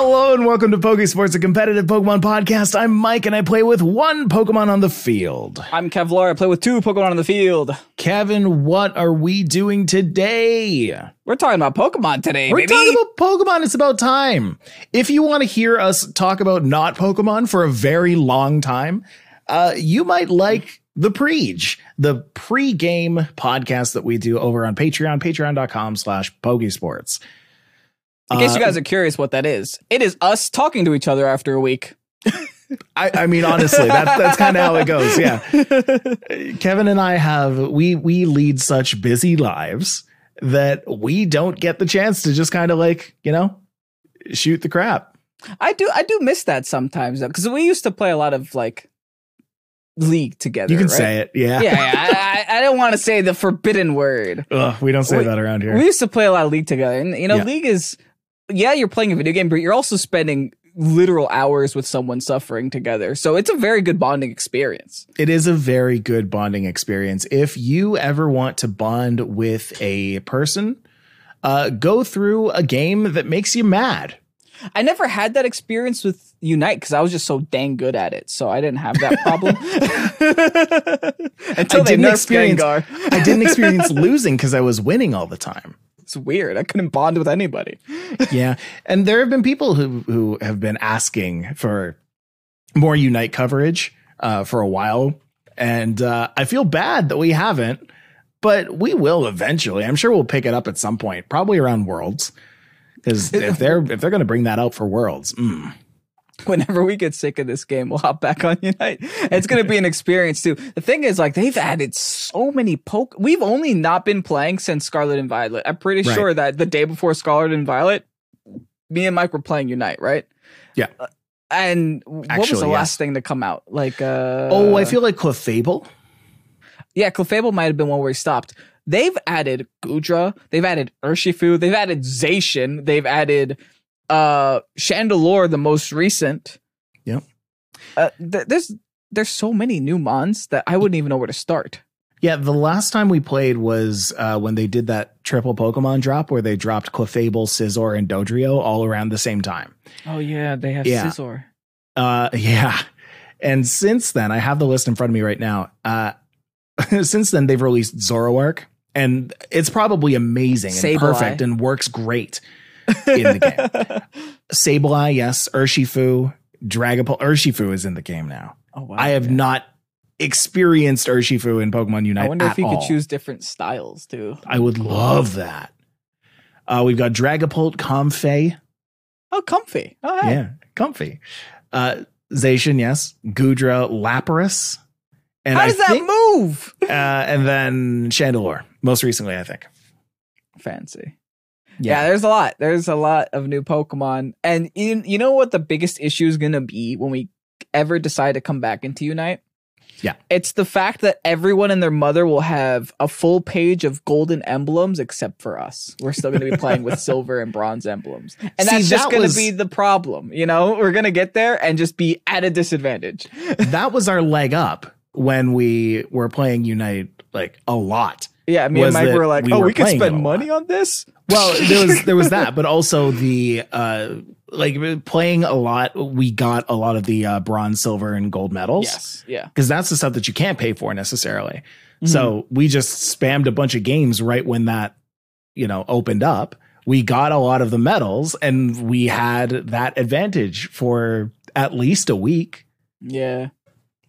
Hello and welcome to Poke Sports, a competitive Pokemon podcast. I'm Mike and I play with one Pokemon on the field. I'm Kevlar. I play with two Pokemon on the field. Kevin, what are we doing today? We're talking about Pokemon today, We're baby. talking about Pokemon. It's about time. If you want to hear us talk about not Pokemon for a very long time, uh, you might like the Preach, the pre-game podcast that we do over on Patreon, patreon.com slash Pokesports. In case Uh, you guys are curious what that is, it is us talking to each other after a week. I, I mean, honestly, that's that's kind of how it goes. Yeah, Kevin and I have we we lead such busy lives that we don't get the chance to just kind of like you know shoot the crap. I do I do miss that sometimes though, because we used to play a lot of like league together. You can right? say it, yeah. Yeah, yeah I, I, I don't want to say the forbidden word. Ugh, we don't say We- that around here. We used to play a lot of league together, and you know, Yeah. league is yeah, you're playing a video game, but you're also spending literal hours with someone suffering together. So it's a very good bonding experience. it is a very good bonding experience. If you ever want to bond with a person, uh, go through a game that makes you mad. I never had that experience with Unite because I was just so dang good at it. So I didn't have that problem until I they didn't nerfed Gengar. I didn't experience losing because I was winning all the time. It's weird. I couldn't bond with anybody. yeah. And there have been people who who have been asking for more unite coverage uh for a while. And uh i feel bad that we haven't but we will eventually. I'm sure we'll pick it up at some point probably around worlds. Because if they're if they're going to bring that out for worlds mm, Whenever we get sick of this game, we'll hop back on Unite. It's going to be an experience too. The thing is, like, they've added so many poke. We've only not been playing since Scarlet and Violet. I'm pretty Right. sure that the day before Scarlet and Violet, me and Mike were playing Unite, right? Yeah. Uh, and what was the yes. last thing to come out? Like, uh, oh i feel like clefable Yeah, Clefable might have been one where he stopped. They've added Goodra, they've added Urshifu, they've added Zacian, they've added uh Chandelure, the most recent. Yep. Uh, th- there's there's so many new mons that I wouldn't even know where to start. yeah the last time we played was uh when they did that triple pokemon drop where they dropped clefable scizor and dodrio all around the same time Oh yeah, they have Yeah. Scizor. Uh, yeah. And since then, I have the list in front of me right now. Uh, since then, they've released Zoroark, and it's probably amazing and Sableye. perfect and works great in the game. Sableye, yes. Urshifu, Dragapult. Urshifu is in the game now. Oh wow. I have yeah. not experienced Urshifu in Pokemon Unite. I wonder if you all. could choose different styles too. I would love that. Uh, we've got Dragapult, Comfey. Oh, comfy. Oh, hey. Yeah, comfy. Uh, Zacian, yes. Goodra, Lapras. And How I does that think- move? Uh, and then Chandelure, most recently, I think. Fancy. Yeah. there's a lot. There's a lot of new Pokemon. And you, you know what the biggest issue is going to be when we ever decide to come back into Unite? Yeah. It's the fact that everyone and their mother will have a full page of golden emblems except for us. We're still going to be playing with silver and bronze emblems. And See, that's just that going to be the problem. You know, we're going to get there and just be at a disadvantage. that was our leg up when we were playing Unite like a lot. Yeah. Me and Mike were like, we oh, were we could spend money on this? Well, there was there was that, but also the uh like playing a lot. We got a lot of the uh, bronze, silver, and gold medals. Yes. Yeah. because that's the stuff that you can't pay for necessarily. Mm-hmm. So we just spammed a bunch of games right when that, you know, opened up. We got a lot of the medals and we had that advantage for at least a week. Yeah.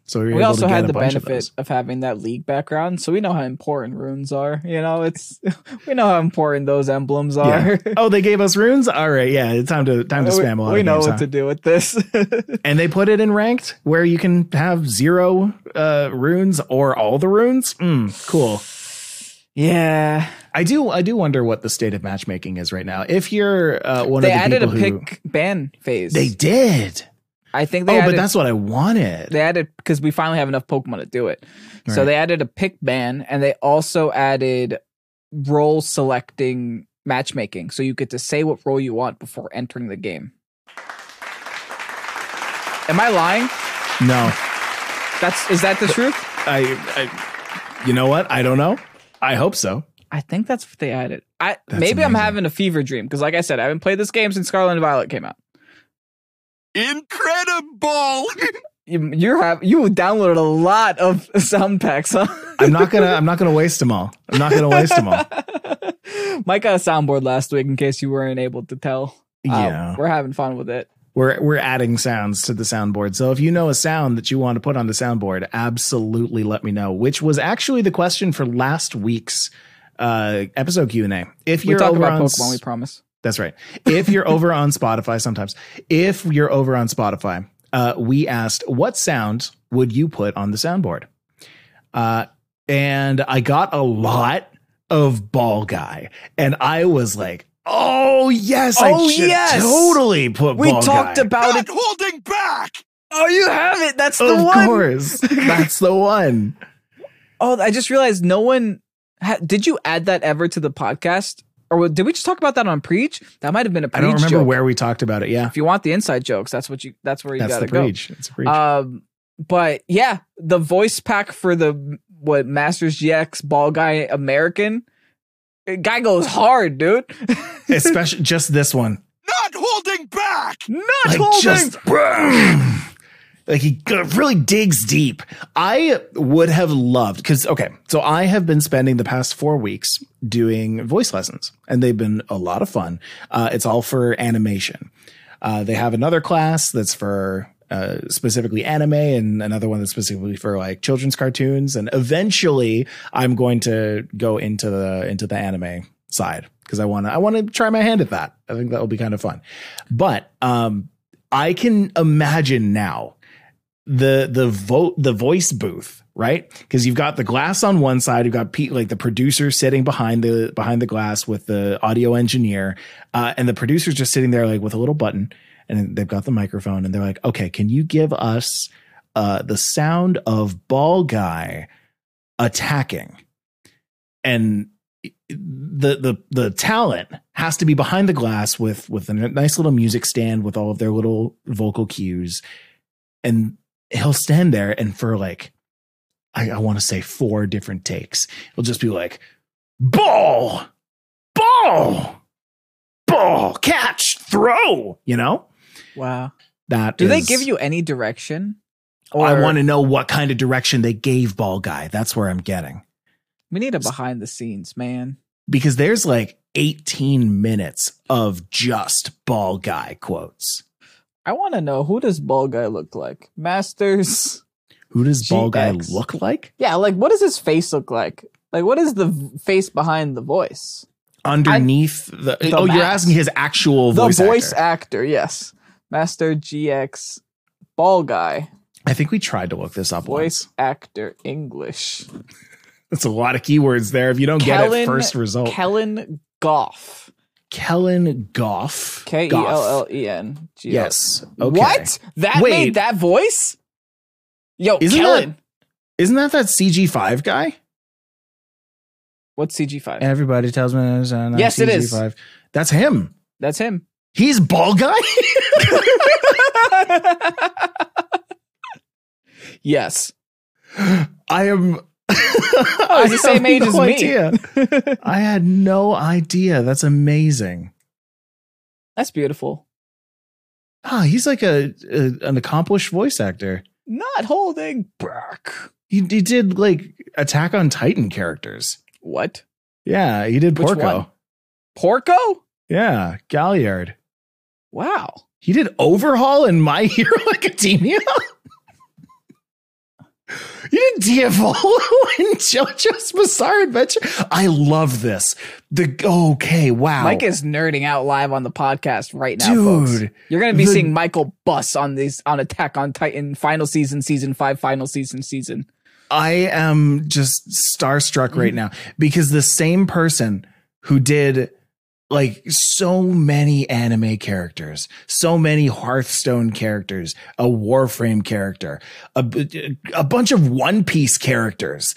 So we, we also had the bunch of benefit of, having that league background, so we know how important runes are. You know, it's we know how important those emblems are. Yeah. Oh, they gave us runes. All right, yeah, it's time to time to we, spam a lot. we know games, what huh? to do with this. And they put it in ranked where you can have zero uh, runes or all the runes. Mm, cool. yeah, I do. I do wonder what the state of matchmaking is right now. If you're uh, one they of the added a who pick ban phase. they did. I think they oh, added. but that's what I wanted. they added because we finally have enough Pokemon to do it. So they added a pick ban, and they also added role selecting matchmaking, so you get to say what role you want before entering the game. Am I lying? no, That's is that the truth? I, I. You know what? I don't know. I hope so. I think that's what they added. I That's maybe I'm having a fever dream because, like I said, I haven't played this game since Scarlet and Violet came out. Incredible! You, you're have you downloaded a lot of sound packs, huh? I'm not gonna. I'm not gonna waste them all. I'm not gonna waste them all. Mike got a soundboard last week, in case you weren't able to tell. Uh, Yeah. we're having fun with it. We're we're adding sounds to the soundboard. So if you know a sound that you want to put on the soundboard, absolutely let me know. Which was actually the question for last week's uh, episode Q and A. If you're talk over about on Pokemon, we promise. That's right. If you're over on Spotify, sometimes, if you're over on Spotify, uh, we asked what sound would you put on the soundboard? Uh, and I got a lot of ball guy, and I was like, "Oh yes, I Oh, should yes! totally put We ball talked guy. about Not it. holding back! Oh, you have it. That's the Of one. course, that's the one. Oh, I just realized no one ha- did. You add that ever to the podcast, or did we just talk about that on Preach? That might have been a Preach I don't remember joke. where we talked about it. Yeah, If you want the inside jokes, that's what you. That's where you that's gotta the go. preach. It's a preach. Um, but yeah, the voice pack for the what Masters GX Ball Guy American uh, guy goes hard, dude. Especially just this one. Not holding back! Not like holding. just like he really digs deep. I would have loved because okay, so I have been spending the past four weeks doing voice lessons, and they've been a lot of fun. Uh, it's all for animation. Uh, they have another class that's for uh, specifically anime, and another one that's specifically for like children's cartoons. And eventually, I'm going to go into the into the anime side because I want to I want to try my hand at that. I think that will be kind of fun. But um, I can imagine now the the vote the voice booth right? Because you've got the glass on one side you've got Pete like the producer sitting behind the behind the glass with the audio engineer uh, and the producer's just sitting there like with a little button and they've got the microphone and they're like okay can you give us uh, the sound of ball guy attacking? And the the the talent has to be behind the glass with with a nice little music stand with all of their little vocal cues and he'll stand there and for like I, I want to say four different takes, he'll just be like, ball, ball, ball, catch, throw, you know? wow. That Do they give you any direction? I want to know what kind of direction they gave ball guy. That's where I'm getting. We need a behind the scenes, man. Because there's like 18 minutes of just ball guy quotes. I want to know who does Ball Guy look like? Masters. Who does ball guy look like? Yeah, like what does his face look like? Like what is the v- face behind the voice? Underneath the, The oh, you're asking his actual voice. The voice, voice actor. actor, yes. Master GX Ball Guy. I think we tried to look this up Voice once. actor English. That's a lot of keywords there. If you don't get it, first result. Kellen Goff. Kellen Goff. K E L L E N. Yes. Okay. What? That Wait. made that voice? Yo, Isn't Kellen. Isn't that that CG5 guy? What's CG5? Everybody tells me Yes, it is. CG5. That's him. That's him. He's ball guy. yes. I am. Oh, he's the same age as me. Idea. I had no idea. That's amazing. That's beautiful. Ah, he's like a, a an accomplished voice actor. Not holding back. He, he did like Attack on Titan characters. What? Yeah, he did Which Porco. one? Porco? Yeah, Galliard. Wow. He did Overhaul in My Hero Academia. You did Diavolo in JoJo's Bizarre Adventure. I love this. The okay, wow, Mike is nerding out live on the podcast right now, folks. dude. You're gonna be the- seeing Michael Bus on these on Attack on Titan final season, season five, final season, season. I am just starstruck right mm-hmm. now because the same person who did like so many anime characters, so many Hearthstone characters, a Warframe character, a, a bunch of One Piece characters.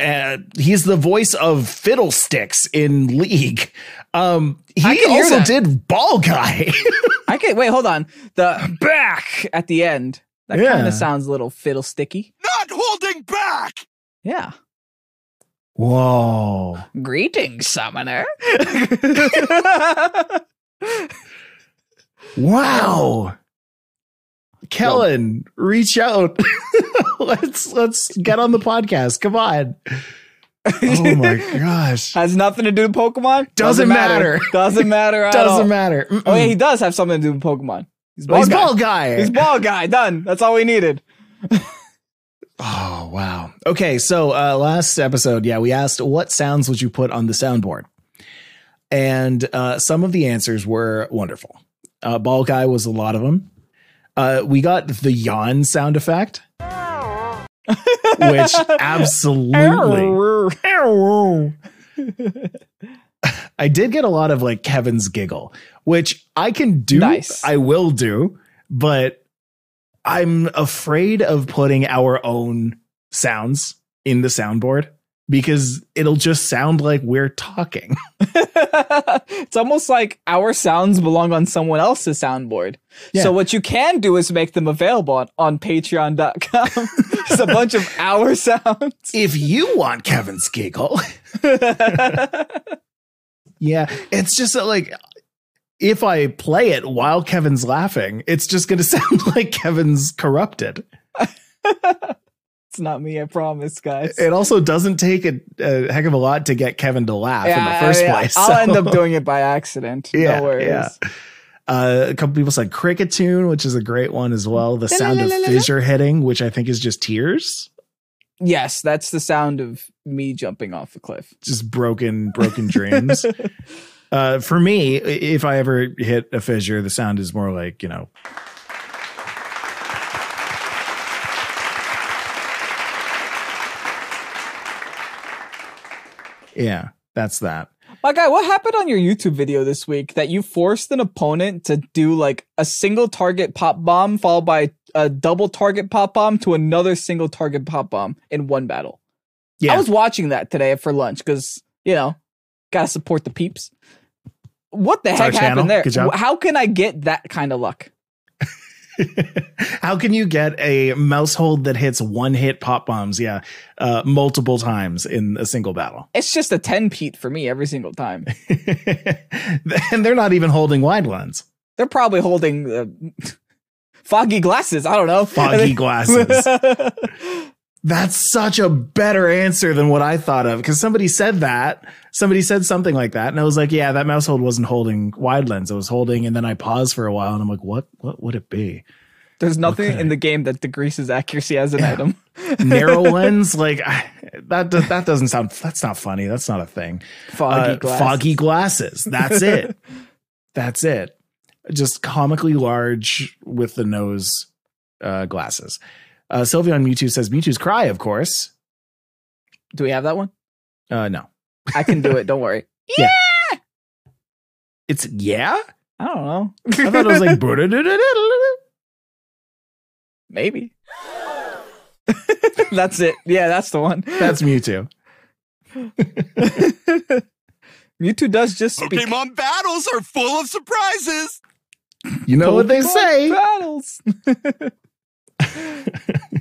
Uh, he's the voice of Fiddlesticks in League. Um, he also did Ball Guy. I can wait, hold on. The back at the end. That Yeah. kind of sounds a little fiddle sticky. Not holding back! Yeah. Whoa. Greetings, summoner. Wow. Kellen, reach out. let's let's get on the podcast. Come on. Oh my gosh. Has nothing to do with Pokemon. Doesn't matter. Doesn't matter. At. Doesn't matter. Mm-mm. Oh yeah, he does have something to do with Pokemon. He's Well, ball he's guy. ball guy. He's ball guy. Done. That's all we needed. Oh wow. Okay, so uh last episode, yeah, we asked what sounds would you put on the soundboard? And uh some of the answers were wonderful. Uh Ball Guy was a lot of them. Uh we got the yawn sound effect. which absolutely I did get a lot of like Kevin's giggle, which I can do. Nice. I will do, but I'm afraid of putting our own sounds in the soundboard because it'll just sound like we're talking. it's almost like our sounds belong on someone else's soundboard. Yeah. So what you can do is make them available on, on patreon.com. It's a bunch of our sounds. if you want Kevin's giggle, yeah, it's just that, like if I play it while Kevin's laughing, it's just going to sound like Kevin's corrupted. it's not me, I promise, guys. It also doesn't take a, a heck of a lot to get Kevin to laugh in the first I- I- place. I'll so- end up doing it by accident. Yeah, no worries. yeah. Uh, a couple people said Cricket Tune, which is a great one as well. The sound of fissure hitting, which I think is just tears, Yes, that's the sound of me jumping off a cliff. just broken, broken dreams. Uh, for me, if I ever hit a fissure, the sound is more like you know. Yeah, that's that. My guy, what happened on your YouTube video this week that you forced an opponent to do like a single target pop bomb followed by a double target pop bomb to another single target pop bomb in one battle? Yeah, I was watching that today for lunch because, you know, gotta support the peeps. What the It's heck channel. happened there? Good job. How can I get that kind of luck? How can you get a Maushold that hits one hit pop bombs? Yeah, uh, multiple times in a single battle. It's just a 10 peat for me every single time. and they're not even holding wide ones. They're probably holding uh, foggy glasses. I don't know. Foggy glasses. That's such a better answer than what I thought of because somebody said that. Somebody said something like that, and I was like, "Yeah, that Maushold wasn't holding wide lens. It was holding." And then I paused for a while, and I'm like, "What? What would it be? There's nothing Okay. in the game that decreases accuracy as an item. Narrow lens? Like I, that? do- That doesn't sound. That's not funny. That's not a thing." Foggy Uh, glasses. foggy glasses. That's it. That's it. Just comically large with the nose uh, glasses. Uh, Sylvia on Mewtwo says Mewtwo's cry, of course. Do we have that one? Uh, no, I can do it. Don't worry. Yeah. It's yeah. I don't know. I thought it was like maybe. that's it. Yeah, that's the one. that's Mewtwo. Mewtwo does just speak. Pokemon battles are full of surprises. You know what they say. Battles.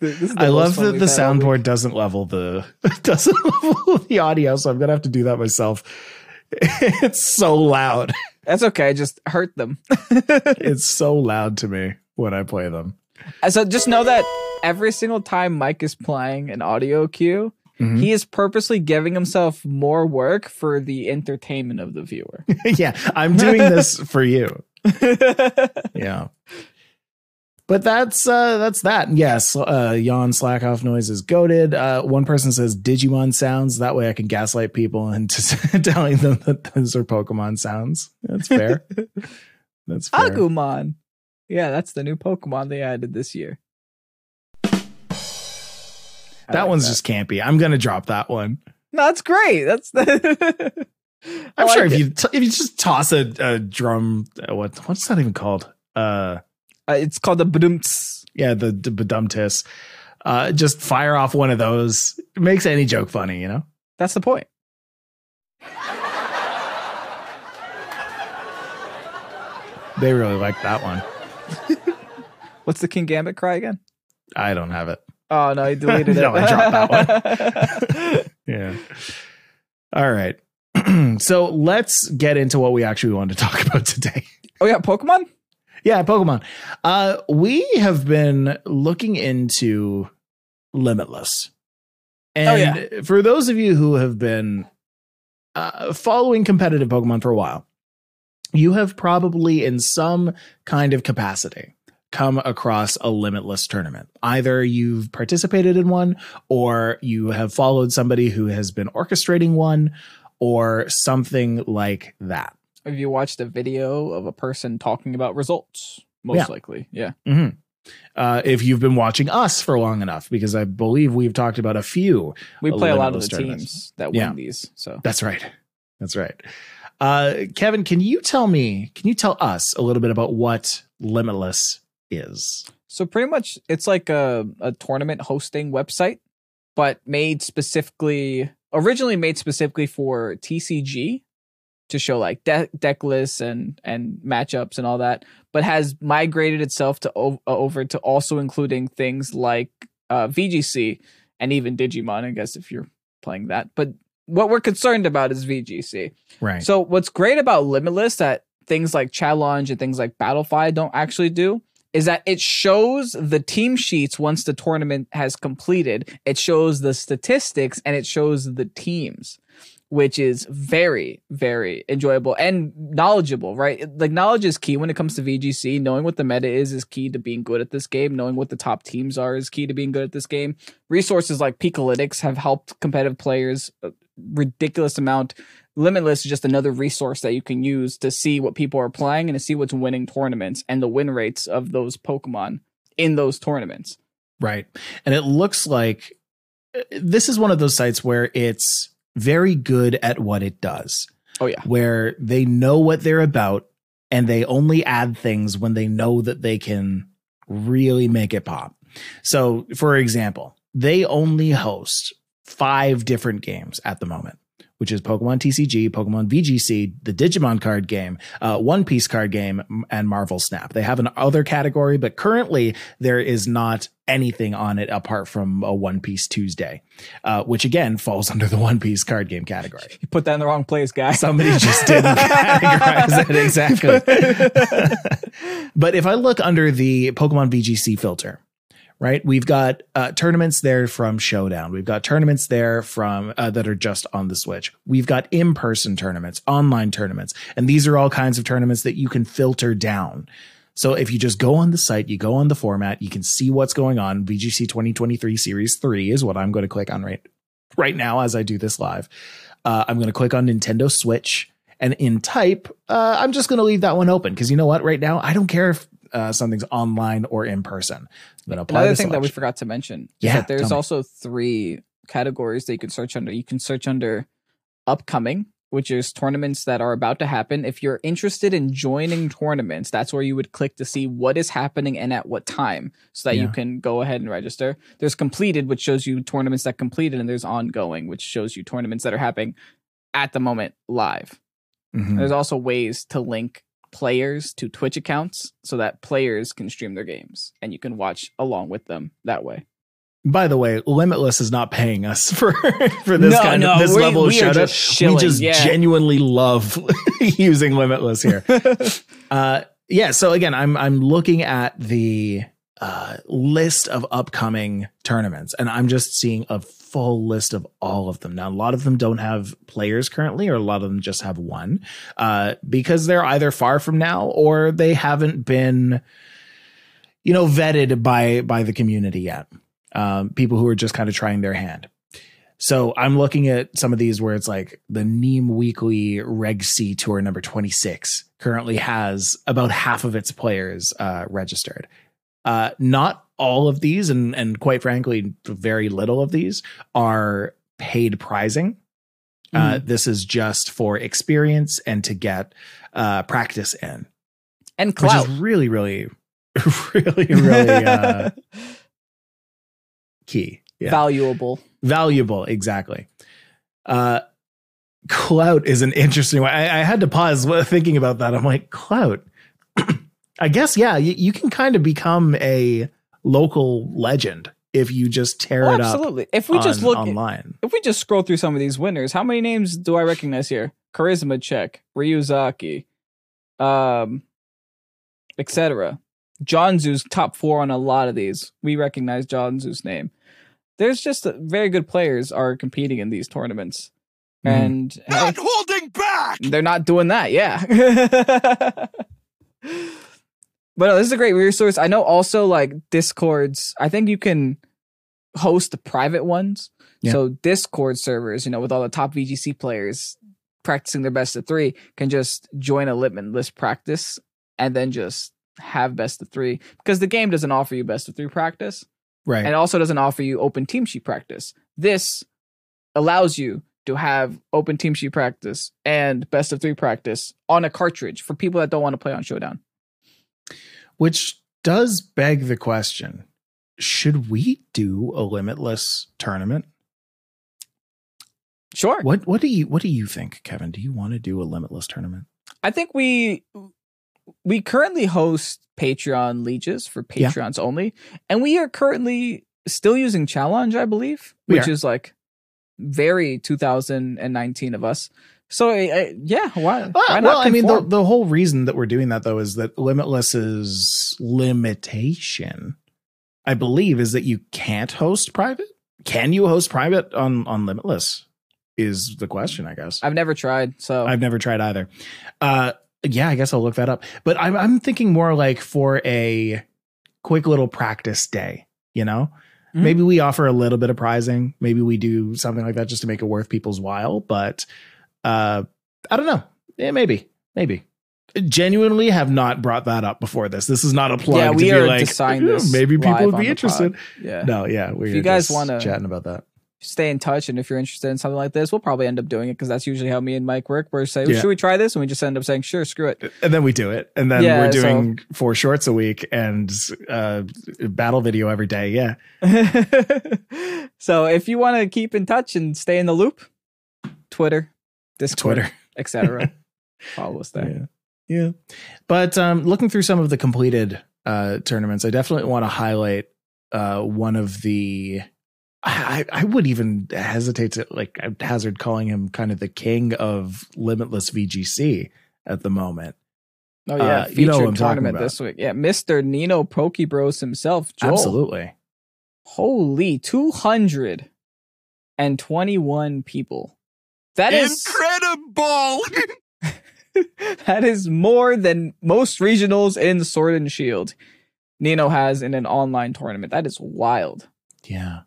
This is the I love that the soundboard doesn't level the doesn't level the audio, so I'm gonna have to do that myself. It's so loud. That's okay. Just hurt them. It's so loud to me when I play them. So just know that every single time Mike is playing an audio cue, Mhm. he is purposely giving himself more work for the entertainment of the viewer. yeah, I'm doing this for you. Yeah. But that's uh that's that. Yes, uh yawn slack off noise is goaded. Uh one person says Digimon sounds. That way I can gaslight people into telling them that those are Pokemon sounds. That's fair. That's fair. Agumon. Yeah, that's the new Pokemon they added this year. I That like one's just campy. I'm gonna drop that one. no, that's great. That's the. I'm sure like if it. you t- if you just toss a, a drum, uh, what what's that even called? Uh, Uh, it's called the Badumts. yeah, the, the badumtis. Uh, just fire off one of those. It makes any joke funny, you know. That's the point. They really like that one. What's the Kingambit cry again? I don't have it. Oh no, he deleted it. No, I dropped that one. Yeah. All right. so let's get into what we actually wanted to talk about today. oh yeah, Pokemon. Yeah, Pokemon. Uh, we have been looking into Limitless. And Oh, yeah. for those of you who have been uh, following competitive Pokemon for a while, you have probably in some kind of capacity come across a limitless tournament. Either you've participated in one or you have followed somebody who has been orchestrating one or something like that. Have you watched a video of a person talking about results? Most Yeah. likely, yeah. hmm Uh, if you've been watching us for long enough, because I believe we've talked about a few. We play a lot of the teams that Yeah. win these. So That's right. That's right. Uh, Kevin, can you tell me, can you tell us a little bit about what Limitless is? So pretty much it's like a, a tournament hosting website, but made specifically originally made specifically for TCG to show like de- deck lists and and matchups and all that, but has migrated itself to o- over to also including things like uh, VGC and even Digimon. I guess if you're playing that, but what we're concerned about is VGC. Right. So what's great about Limitless that things like Challonge and things like Battlefy don't actually do is that it shows the team sheets once the tournament has completed. It shows the statistics and it shows the teams, which is very, very enjoyable and knowledgeable, right? Like knowledge is key when it comes to VGC. Knowing what the meta is is key to being good at this game. Knowing what the top teams are is key to being good at this game. Resources like Pikalytics have helped competitive players a ridiculous amount Limitless is just another resource that you can use to see what people are playing and to see what's winning tournaments and the win rates of those Pokemon in those tournaments. Right. And it looks like uh, this is one of those sites where it's very good at what it does, Oh yeah. where they know what they're about and they only add things when they know that they can really make it pop. So, for example, they only host five different games at the moment. Which is Pokemon TCG, Pokemon VGC, the Digimon card game, uh, One Piece card game, and Marvel Snap. They have an other category, but currently there is not anything on it apart from a One Piece Tuesday, uh, which again falls under the One Piece card game category. You put that in the wrong place, guy. Somebody just didn't categorize it exactly. but if I look under the Pokemon VGC filter, right, we've got uh, tournaments there from Showdown. We've got tournaments there from uh, that are just on the Switch. We've got in-person tournaments, online tournaments, and these are all kinds of tournaments that you can filter down. So if you just go on the site, you go on the format, you can see what's going on. VGC 2023 Series 3 is what I'm going to click on right right now as I do this live. Uh, I'm going to click on Nintendo Switch and in type, uh, I'm just going to leave that one open because you know what? Right now, I don't care if uh, something's online or in person. I'm going to apply Another thing that we forgot to mention is Yeah, that there's also three categories that you can search under. You can search under upcoming, which is tournaments that are about to happen. If you're interested in joining tournaments, that's where you would click to see what is happening and at what time so that you can go ahead and register. There's completed, which shows you tournaments that completed, and there's ongoing, which shows you tournaments that are happening at the moment live. Mhm. There's also ways to link players to Twitch accounts so that players can stream their games and you can watch along with them that way. By the way, Limitless is not paying us for for this No, kind no, of this level of shout out. We just yeah. genuinely love using Limitless here. Uh, yeah. So again, I'm I'm looking at the uh, list of upcoming tournaments, and I'm just seeing a full list of all of them. Now, a lot of them don't have players currently, or a lot of them just have one, uh, because they're either far from now or they haven't been, you know, vetted by by the community yet. Um, people who are just kind of trying their hand. So I'm looking at some of these where it's like the Neem Weekly Reg C Tour number 26 currently has about half of its players uh, registered. Uh, not all of these, and and quite frankly, very little of these are paid prizing. Uh, this is just for experience and to get uh, practice in, and which clout. is really, really, really, really uh, key. Yeah Valuable. valuable exactly uh clout is an interesting one I, I had to pause thinking about that i'm like clout i guess yeah you, you can kind of become a local legend if you just tear Oh, it up absolutely. If we just look online if we just scroll through some of these winners, how many names do I recognize here? Charisma check, Ryuzaki, um etc. Johnzu's top four on a lot of these. We recognize Johnzu's name. There's just a, very good players are competing in these tournaments, Mhm. and hey, Not holding back! they're not doing that. Yeah. but no, this is a great resource. I know also like Discords. I think you can host the private ones. Yeah. So Discord servers, you know, with all the top VGC players practicing their best of three, can just join a limitless practice and then just have best of three because the game doesn't offer you best of three practice Right. and also doesn't offer you open team sheet practice. This allows you to have open team sheet practice and best of three practice on a cartridge for people that don't want to play on Showdown. Which does beg the question should we do a limitless tournament? Sure. What what do you what do you think, Kevin? Do you want to do a limitless tournament? I think we we currently host Patreon leeches for Yeah. Patreons only, and we are currently still using Challonge, I believe, We which are. is like very 2019 of us. So uh, yeah, why? why Ah, not well, I mean, the, the whole reason that we're doing that though is that Limitless's limitation, I believe, is that you can't host private. Can you host private on on Limitless? Is the question, I guess. I've never tried, so I've never tried either. Uh, yeah, I guess I'll look that up. But I'm I'm thinking more like for a quick little practice day. You know, Mhm. maybe we offer a little bit of prizing. Maybe we do something like that just to make it worth people's while. But uh, I don't know. Yeah, maybe, maybe. Genuinely have not brought that up before this. This is not a plug yeah, to we are like "Yeah, this. maybe people would be interested. Yeah. No, yeah, we're If you guys wanna- chatting about that. stay in touch and if you're interested in something like this we'll probably end up doing it because that's usually how me and mike work we're saying Yeah. should we try this and we just end up saying sure screw it and then we do it and then Yeah, we're so- doing four shorts a week and uh battle video every day yeah so if you want to keep in touch and stay in the loop twitter discord twitter etc follow us there yeah yeah but um looking through some of the completed uh tournaments i definitely want to highlight uh one of the I, I would even hesitate to like I'd hazard calling him kind of the king of limitless VGC at the moment. oh yeah Uh, featured you know what I'm talking tournament about. this week yeah mr nino pokebros himself Joel. Absolutely. holy 221 people that is Incredible! that is more than most regionals in Sword and Shield Nino has in an online tournament. That is wild. Yeah.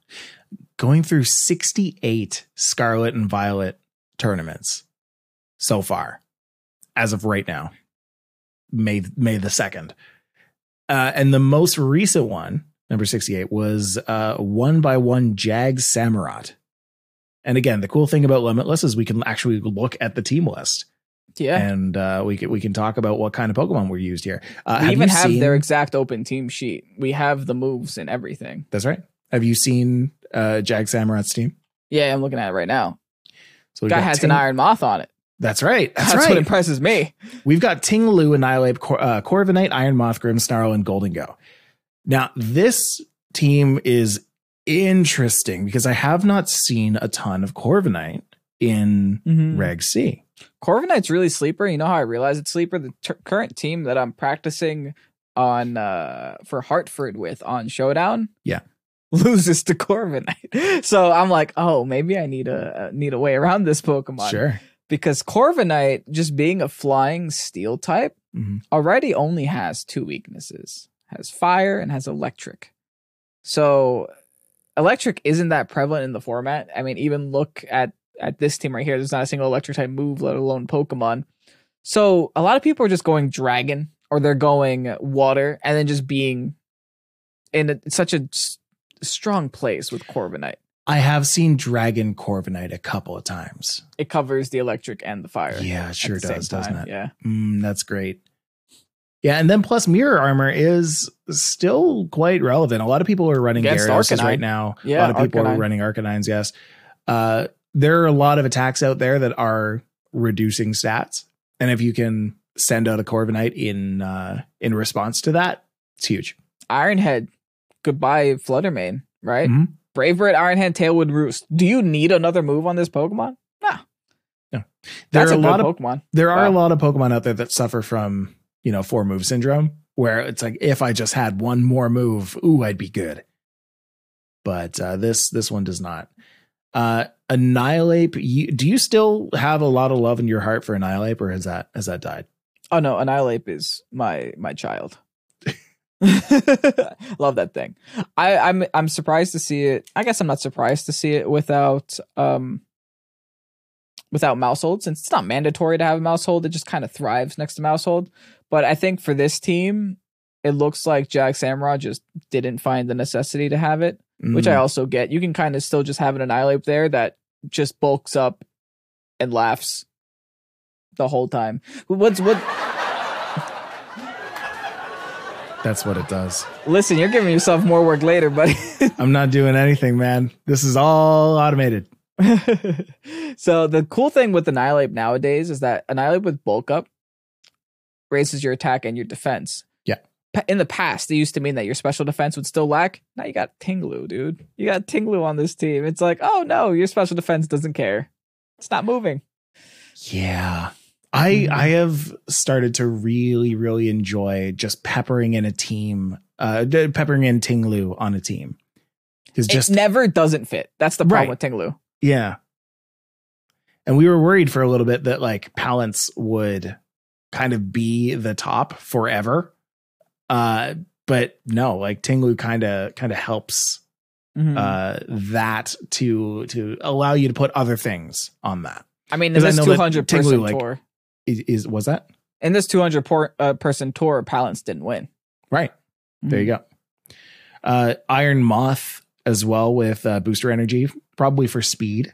Going through 68 Scarlet and Violet tournaments so far, as of right now, May, May the 2nd. Uh, and the most recent one, number 68, was uh, one by one Jag Samurott. And again, the cool thing about Limitless is we can actually look at the team list Yeah. and uh, we can we can talk about what kind of Pokemon were used here. Uh, we have even you have seen- their exact open team sheet. We have the moves and everything. That's right. Have you seen uh, Jag Samurott's team? Yeah, I'm looking at it right now. So Guy has Ting- an Iron Moth on it. That's right. That's, That's, right. what impresses me. We've got Ting Lu, Annihilape, Cor- uh, Corviknight, Iron Moth, Grimmsnarl, and Gholdengo. Now, this team is interesting because I have not seen a ton of Corviknight in Mm-hmm. Reg C. Corviknight's really sleeper. You know how I realize it's sleeper? The t- current team that I'm practicing on uh for Hartford with on Showdown. Yeah. Loses to Corviknight. So I'm like, oh, maybe I need a need a way around this Pokemon. Sure. Because Corviknight, just being a flying steel type, Mhm. already only has two weaknesses. Has fire and has electric. So electric isn't that prevalent in the format. I mean, even look at at this team right here. There's not a single electric type move, let alone Pokemon. So a lot of people are just going dragon or they're going water and then just being in a, such a s- strong place with Corviknight. I have seen Dragon Corviknight a couple of times. It covers the electric and the fire. Yeah, it sure does, doesn't it? Yeah. Mm, that's great. Yeah, and then plus mirror armor is still quite relevant. A lot of people are running Against Gyarados Arcanine. right now. Yeah, a lot of people Arcanine. are running Arcanines. Yes, uh, there are a lot of attacks out there that are reducing stats, and if you can send out a Corviknight in uh, in response to that, it's huge. Ironhead, goodbye Fluttermane, right? Mhm. Brave Bird, Ironhead, Tailwind, Roost. Do you need another move on this Pokemon? No. There That's are a, a lot of Pokemon. there are a lot of Pokemon out there that suffer from you know four move syndrome, where it's like if I just had one more move, ooh, I'd be good. But uh, this this one does not. Uh, Annihilape. You, do you still have a lot of love in your heart for Annihilape, or has that has that died? Oh no, Annihilape is my my child. Love that thing. I, I'm I'm surprised to see it. I guess I'm not surprised to see it without um without Maushold, since it's not mandatory to have a Maushold. It just kind of thrives next to Maushold. But I think for this team, it looks like Jag Samurott just didn't find the necessity to have it, which I Mm. also get. You can kind of still just have an Annihilape there that just bulks up and laughs the whole time. What's what? That's what it does. Listen, you're giving yourself more work later, buddy. I'm not doing anything, man. This is all automated. so the cool thing with Annihilape nowadays is that Annihilape with bulk up raises your attack and your defense. Yeah. In the past, it used to mean that your special defense would still lack. Now you got Tinglu, dude. You got Tinglu on this team. It's like, oh no, your special defense doesn't care. It's not moving. Yeah. I Mhm. I have started to really really enjoy just peppering in a team, uh, peppering in Tinglu on a team. Because just it never doesn't fit. That's the problem Right. with Tinglu. yeah. And we were worried for a little bit that like Palance would kind of be the top forever. Uh, but no, like Tinglu kind of kind of helps Mhm. uh that to to allow you to put other things on that. I mean, in this 200 Tinglu, person like- tour, Is, is was that in this 200 por- uh, person tour, Palance didn't win. right? There you go. Uh, Iron Moth as well with uh, booster energy, probably for speed.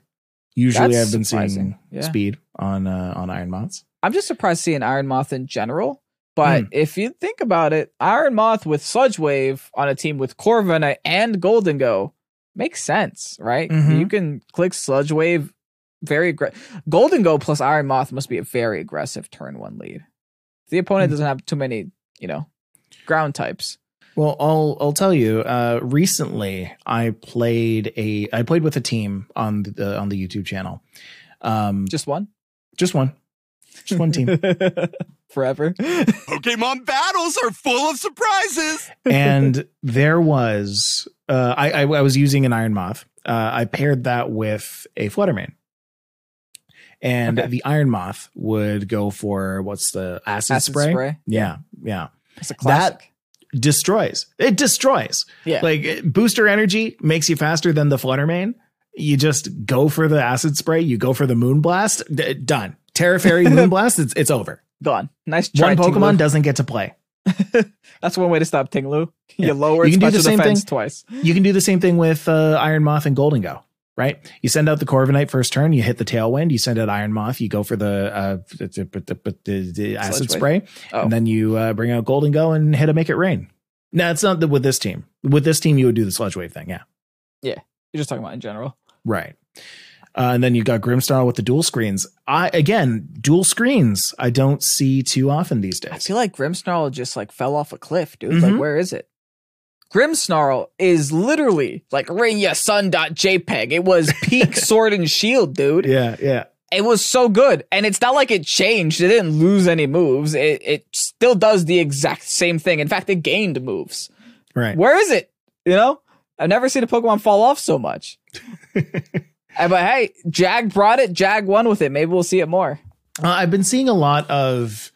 Usually, That's I've been surprising. seeing Yeah. speed on uh, on Iron Moths. I'm just surprised seeing Iron Moth in general. But Hmm. if you think about it, Iron Moth with Sludge Wave on a team with Corviknight and Gholdengo makes sense, right? Mhm. You can click Sludge Wave very aggressive. Gholdengo plus Iron Moth must be a very aggressive turn one lead. The opponent Hmm. doesn't have too many, you know, ground types. Well, I'll I'll tell you. Uh, recently, I played a I played with a team on the on the YouTube channel. Um, just Just one. just one, just one team, Forever. Pokemon battles are full of surprises. and there was uh, I, I I was using an Iron Moth. Uh, I paired that with a Fluttermane. And Okay. the Iron Moth would go for what's the acid, Acid spray? spray. Yeah, yeah. It's a classic. Destroys. It destroys. yeah. Like booster energy makes you faster than the Fluttermane. You just go for the acid spray. You go for the Moonblast. D- done. Tera Fairy moon blast. It's it's over. Gone. Nice try. One Pokemon Tinglu. doesn't get to play. That's one way to stop Tinglu. Yeah. You lower You its can do the same defense thing- twice. You can do the same thing with uh, Iron Moth and Golden Go. Right, you send out the Corviknight first turn. You hit the Tailwind. You send out Iron Moth. You go for the uh, the, the, the, the acid spray, Oh. and then you uh, bring out Gholdengo and hit a Make It Rain. No, it's not the, with this team. With this team, you would do the Sludge Wave thing. Yeah, Yeah, You're just talking about in general. Right. Uh, and then you got Grimmsnarl with the dual screens. I again, dual screens. I don't see too often these days. I feel like Grimmsnarl just like fell off a cliff, dude. Mhm. Like, where is it? Grimmsnarl is literally like Sun.jpg. It was peak sword and shield, dude. Yeah, yeah. It was so good. And it's not like it changed. It didn't lose any moves. It it still does the exact same thing. In fact, it gained moves. Right. Where is it? You know? I've never seen a Pokemon fall off so much. But hey, Jag brought it. Jag won with it. Maybe we'll see it more. Uh, I've been seeing a lot of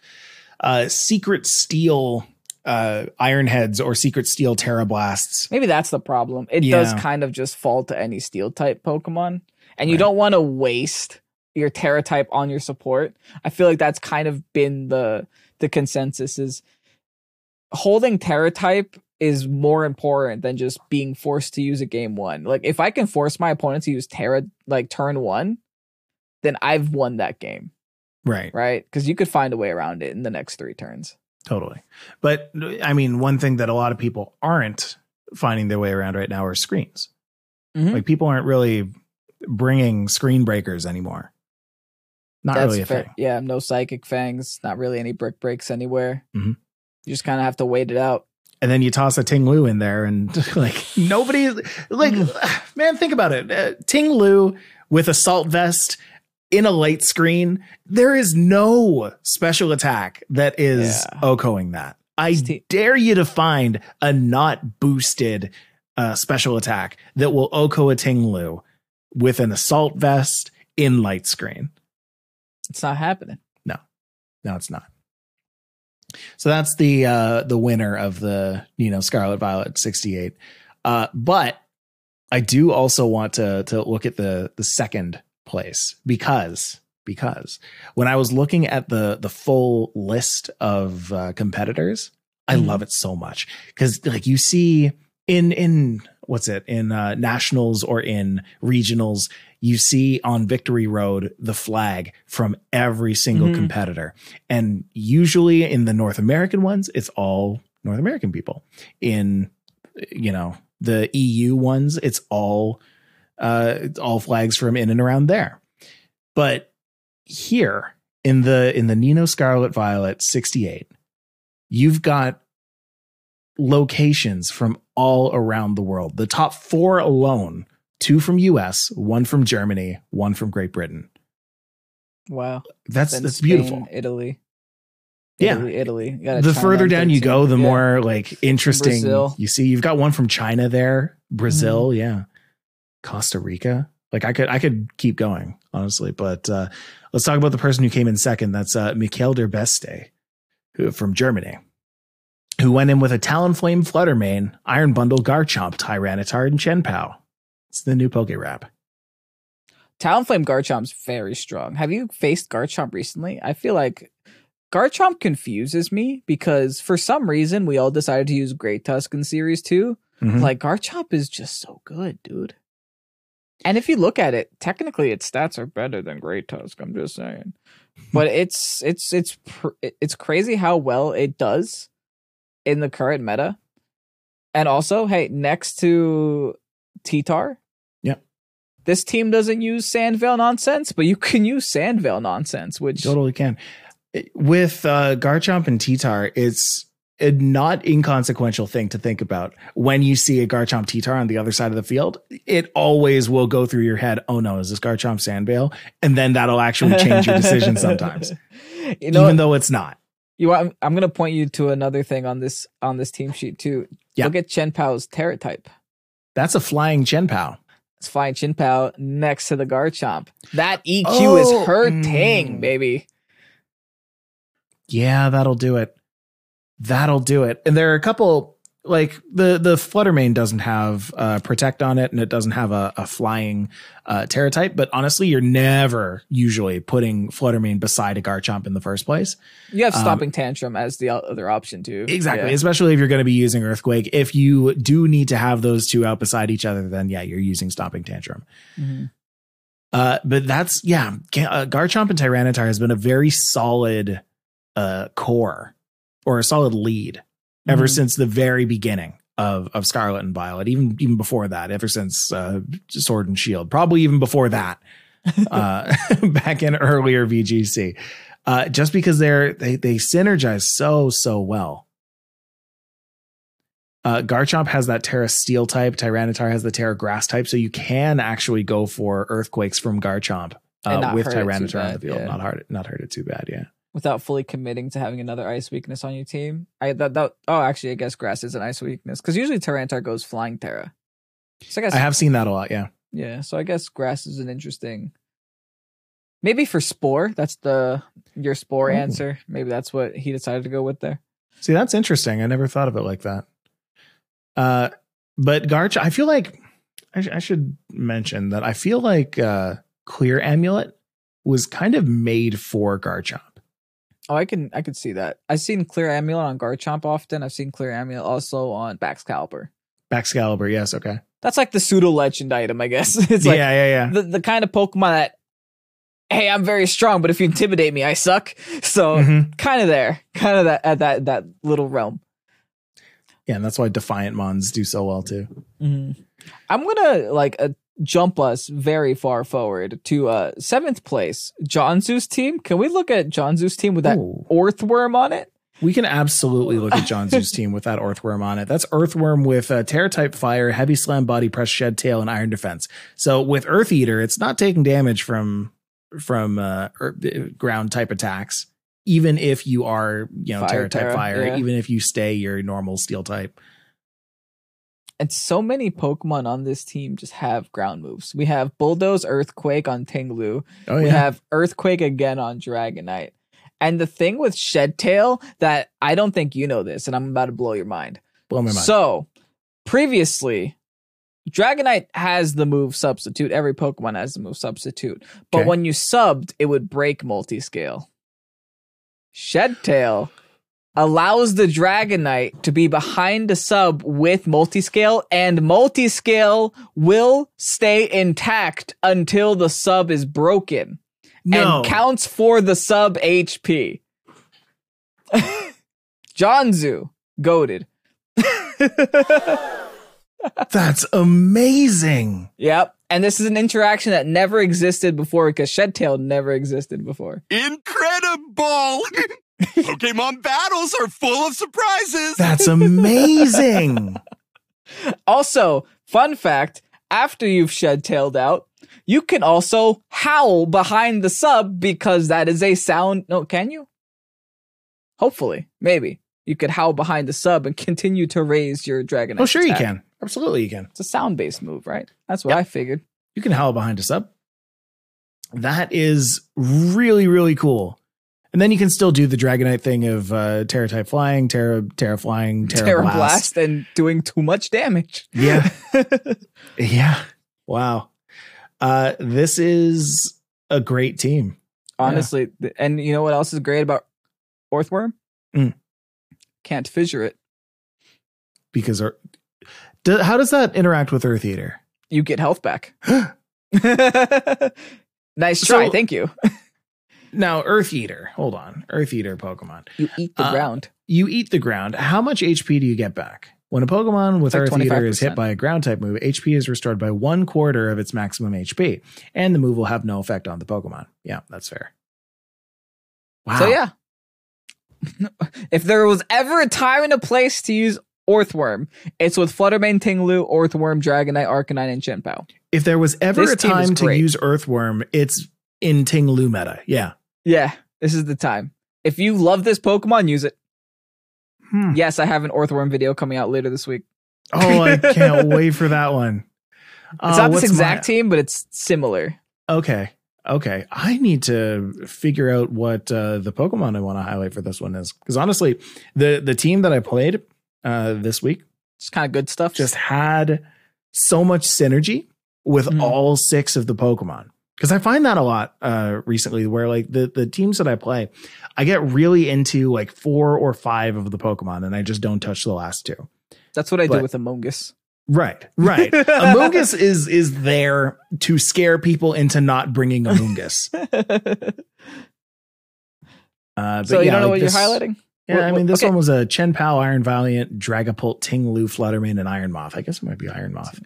uh, secret steel uh, iron heads or secret steel Tera blasts. Maybe that's the problem. It Yeah. does kind of just fall to any steel type Pokemon. And you Right. don't want to waste your Tera type on your support. I feel like that's kind of been the the consensus is holding Tera type is more important than just being forced to use a game one. Like if I can force my opponent to use Tera like turn one, then I've won that game, Right. right? Because you could find a way around it in the next three turns. Totally. But I mean, one thing that a lot of people aren't finding their way around right now are screens. Mhm. Like people aren't really bringing screen breakers anymore. Not really a fair. thing. Yeah, no psychic fangs, not really any brick breaks anywhere. Mhm. You just kind of have to wait it out. and then you toss a Ting Lu in there, and like nobody, like Mm. man, think about it. Uh, Ting Lu with assault vest in a light screen. There is no special attack that is Yeah. Okoing that. I dare you to find a not boosted uh, special attack that will Oko a Tinglu with an assault vest in light screen. It's not happening. No, no, it's not. So that's the uh the winner of the you know Scarlet Violet 68. Uh but I do also want to to look at the the second place because because when I was looking at the the full list of uh, competitors, I Mhm. love it so much cuz like you see in in what's it in uh nationals or in regionals you see on victory road the flag from every single Mhm. competitor and usually in the north american ones it's all north american people in you know the eu ones it's all uh all flags from in and around there but here in the in the nino scarlet violet 68 you've got locations from all around the world the top four alone two from us one from germany one from great britain Wow. that's Then that's Spain, beautiful Italy. Yeah. Italy, Italy. You the further down you 13. go, the Yeah. more like interesting Brazil. you see. You've got one from China there, Brazil, Mm-hmm. yeah, Costa Rica. Like I could, I could keep going honestly, but uh, let's talk about the person who came in second. That's uh, Michael der Beste, who from Germany, who went in with a Talonflame Fluttermane, Iron Bundle, Garchomp, Tyranitar, and Chien-Pao. It's the new Poke Rap. Talonflame Garchomp's very strong. Have you faced Garchomp recently? I feel like Garchomp confuses me because for some reason we all decided to use Great Tusk in Series 2. Mhm. Like Garchomp is just so good, dude. And if you look at it, technically its stats are better than Great Tusk. I'm just saying. But it's it's it's pr- it's crazy how well it does in the current meta. And also, hey, next to T-Tar, Yep. this team doesn't use Sand Veil nonsense, but you can use Sand Veil nonsense, which Totally can. With uh, Garchomp and T-Tar, it's a not inconsequential thing to think about. When you see a Garchomp T-Tar on the other side of the field, it always will go through your head, oh no, is this Garchomp Sand Veil? And then that'll actually change your decision sometimes, you know, even though it's not. you want, I'm, I'm gonna point you to another thing on this on this team sheet too. Yeah. Look at Chen Pao's Tera type. That's a flying Chien-Pao. It's flying Chien-Pao next to the Garchomp. That EQ Oh, is hurting, mm. baby. Yeah, that'll do it. That'll do it. And there are a couple like the the Fluttermane doesn't have uh, protect on it, and it doesn't have a, a flying uh, Tera type. But honestly, you're never usually putting Fluttermane beside a Garchomp in the first place. You have Um, Stomping Tantrum as the other option too. Exactly, Yeah. especially if you're going to be using Earthquake. If you do need to have those two out beside each other, then yeah, you're using Stomping Tantrum. Mhm. Uh, but that's yeah, uh, Garchomp and Tyranitar has been a very solid uh, core or a solid lead ever Mhm. since the very beginning of of Scarlet and Violet. Even even before that, ever since uh, Sword and Shield, probably even before that, uh, back in earlier VGC. Uh, just because they're they they synergize so so well. Uh, Garchomp has that Tera Steel type. Tyranitar has the Tera Grass type, so you can actually go for Earthquakes from Garchomp uh, with hurt Tyranitar on the field. Not hard, not hurt it too bad. Yeah. Without fully committing to having another ice weakness on your team. I that, that oh actually I guess grass is an ice weakness because usually Tyranitar goes flying Tera. So I guess I have seen that a lot. Yeah. yeah. So I guess grass is an interesting. Maybe for spore, that's the your spore Oh. answer. Maybe that's what he decided to go with there. See, that's interesting. I never thought of it like that. Uh, but Garch, I feel like I, sh- I should mention that I feel like uh, Clear Amulet was kind of made for Garchomp. Oh, I can I can see that. I've seen clear amulet on Garchomp often. I've seen clear amulet also on Baxcalibur. Baxcalibur, yes, okay. That's like the pseudo legend item, I guess. It's like yeah, yeah, yeah. the, the kind of Pokemon that, hey, I'm very strong, but if you intimidate me, I suck. So Mhm. kind of there, kind of that at that that little realm. Yeah, and that's why Defiant Mons do so well too. I'm gonna like uh, jump us very far forward to uh seventh place, John Zeus team. Can we look at John Zeus team with that Ooh. Orthworm on it? We can absolutely look at John Zoo's team with that Orthworm on it. That's Orthworm with uh, Tera type Fire, Heavy Slam Body Press, Shed Tail, and Iron Defense. So with Earth Eater, it's not taking damage from from uh, ear- ground type attacks. even if you are, you know, Fire Tera type Tera, fire, yeah. even if you stay your normal steel type. And so many Pokemon on this team just have ground moves. We have Bulldoze Earthquake on Tinglu. Oh yeah. we have Earthquake again on Dragonite. And the thing with Shed-Tail that I don't think you know this, and I'm about to blow your mind. blow my mind. So, previously, Dragonite has the move substitute. Every Pokemon has the move substitute. But Okay. when you subbed, it would break multiscale. Shed-Tail allows the Dragonite to be behind the sub with multiscale, and multiscale will stay intact until the sub is broken no, and counts for the sub HP. Jonzu, goaded. that's amazing. Yep. And this is an interaction that never existed before because Shed-Tail never existed before. Incredible! Pokemon battles are full of surprises. That's amazing. Also, fun fact after you've shed-tailed out, you can also howl behind the sub because that is a sound. No, can you? Hopefully, maybe. You could howl behind the sub and continue to raise your Dragonite. oh, sure you can. Absolutely you can. It's a sound based move, right? That's what Yep. I figured. You can howl behind a sub. That is really, really cool. And then you can still do the Dragonite thing of uh, Tera type flying, Tera, Tera flying, Tera, Tera blast. Blast and doing too much damage. Yeah. yeah. Wow. Uh, this is a great team. Honestly, th- and you know what else is great about Orthworm? Mm. Can't fissure it. because our, do, how does that interact with Earth Eater? You get health back. nice try. So- Thank you. Now, Earth Eater, hold on. Earth Eater Pokemon. You eat the Uh, ground. You eat the ground. How much HP do you get back? When a Pokemon with like Earth Eater is hit by a ground type move, HP is restored by one quarter of its maximum HP, and the move will have no effect on the Pokemon. Yeah, that's fair. Wow. So yeah. if there was ever a time and a place to use Orthworm, it's with Fluttermane, Tinglu, Orthworm, Dragonite, Arcanine, and Chien-Pao. If there was ever This a time to use Orthworm, it's in Ting-Lu meta. Yeah. Yeah, this is the time. If you love this Pokemon, use it. Hmm. Yes, I have an Orthworm video coming out later this week. Oh, I can't wait for that one. It's Uh, not this exact my- team, but it's similar. Okay. Okay. I need to figure out what uh, the Pokemon I want to highlight for this one is. Because honestly, the the team that I played uh, this week It's kind of good stuff. just had so much synergy with Mhm. all six of the Pokemon. Because I find that a lot uh, recently, where like the the teams that I play, I get really into like four or five of the Pokemon, and I just don't touch the last two. that's what I but- do with Among Us. Right, right. Amogus is is there to scare people into not bringing Amogus. Uh, so you yeah, don't know like what this- you're highlighting? Yeah, What- I mean, this okay. one was a Chien-Pao, Iron Valiant, Dragapult, Tinglu, Fluttermane, and Iron Moth. I guess it might be Iron Moth.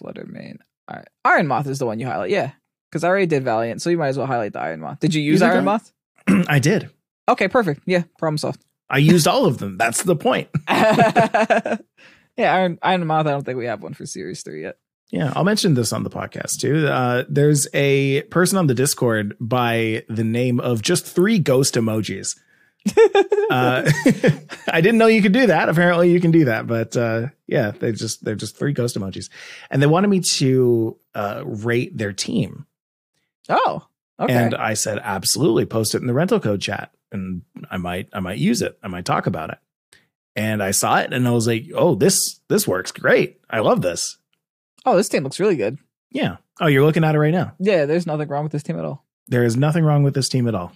Fluttermane. All right. Iron Moth is the one you highlight. Yeah. Because I already did Valiant, so you might as well highlight the Iron Moth. Did you use did Iron? Moth? I did. Okay, perfect. Yeah, problem solved. I used all of them. That's the point. yeah, Iron Iron Moth. I don't think we have one for Series Three yet. Yeah, I'll mention this on the podcast too. Uh, there's a person on the Discord by the name of just three ghost emojis. uh, I didn't know you could do that. Apparently, you can do that. But uh, yeah, they just they're just three ghost emojis, and they wanted me to uh, rate their team. Oh, okay. And I said, absolutely, post it in the rental code chat, and I might I might use it. I might talk about it. And I saw it, and I was like, oh, this this works great. I love this. oh, this team looks really good. Yeah. Oh, you're looking at it right now. Yeah, there's nothing wrong with this team at all. There is nothing wrong with this team at all.